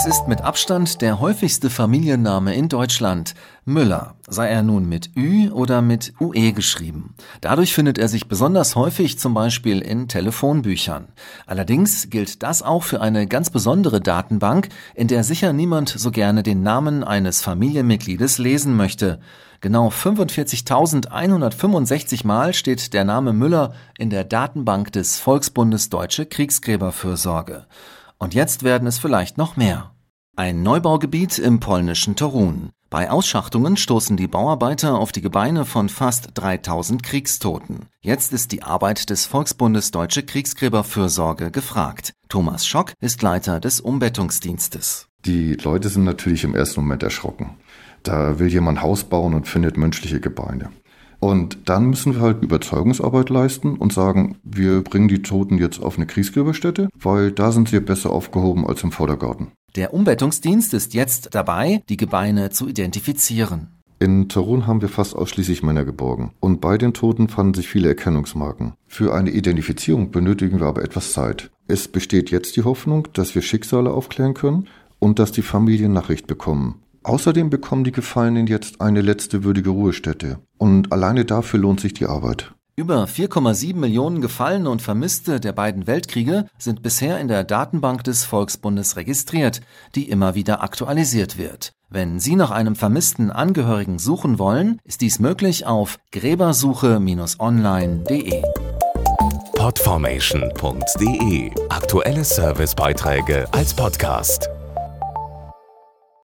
Es ist mit Abstand der häufigste Familienname in Deutschland. Müller, sei er nun mit Ü oder mit UE geschrieben. Dadurch findet er sich besonders häufig zum Beispiel in Telefonbüchern. Allerdings gilt das auch für eine ganz besondere Datenbank, in der sicher niemand so gerne den Namen eines Familienmitgliedes lesen möchte. Genau 45.165 Mal steht der Name Müller in der Datenbank des Volksbundes Deutsche Kriegsgräberfürsorge. Und jetzt werden es vielleicht noch mehr. Ein Neubaugebiet im polnischen Torun. Bei Ausschachtungen stoßen die Bauarbeiter auf die Gebeine von fast 3000 Kriegstoten. Jetzt ist die Arbeit des Volksbundes Deutsche Kriegsgräberfürsorge gefragt. Thomas Schock ist Leiter des Umbettungsdienstes. Die Leute sind natürlich im ersten Moment erschrocken. Da will jemand Haus bauen und findet menschliche Gebeine. Und dann müssen wir halt Überzeugungsarbeit leisten und sagen, wir bringen die Toten jetzt auf eine Kriegsgräberstätte, weil da sind sie besser aufgehoben als im Vordergarten. Der Umbettungsdienst ist jetzt dabei, die Gebeine zu identifizieren. In Tarun haben wir fast ausschließlich Männer geborgen und bei den Toten fanden sich viele Erkennungsmarken. Für eine Identifizierung benötigen wir aber etwas Zeit. Es besteht jetzt die Hoffnung, dass wir Schicksale aufklären können und dass die Familien Nachricht bekommen. Außerdem bekommen die Gefallenen jetzt eine letzte würdige Ruhestätte. Und alleine dafür lohnt sich die Arbeit. Über 4,7 Millionen Gefallene und Vermisste der beiden Weltkriege sind bisher in der Datenbank des Volksbundes registriert, die immer wieder aktualisiert wird. Wenn Sie nach einem vermissten Angehörigen suchen wollen, ist dies möglich auf gräbersuche-online.de. Podformation.de Aktuelle Servicebeiträge als Podcast.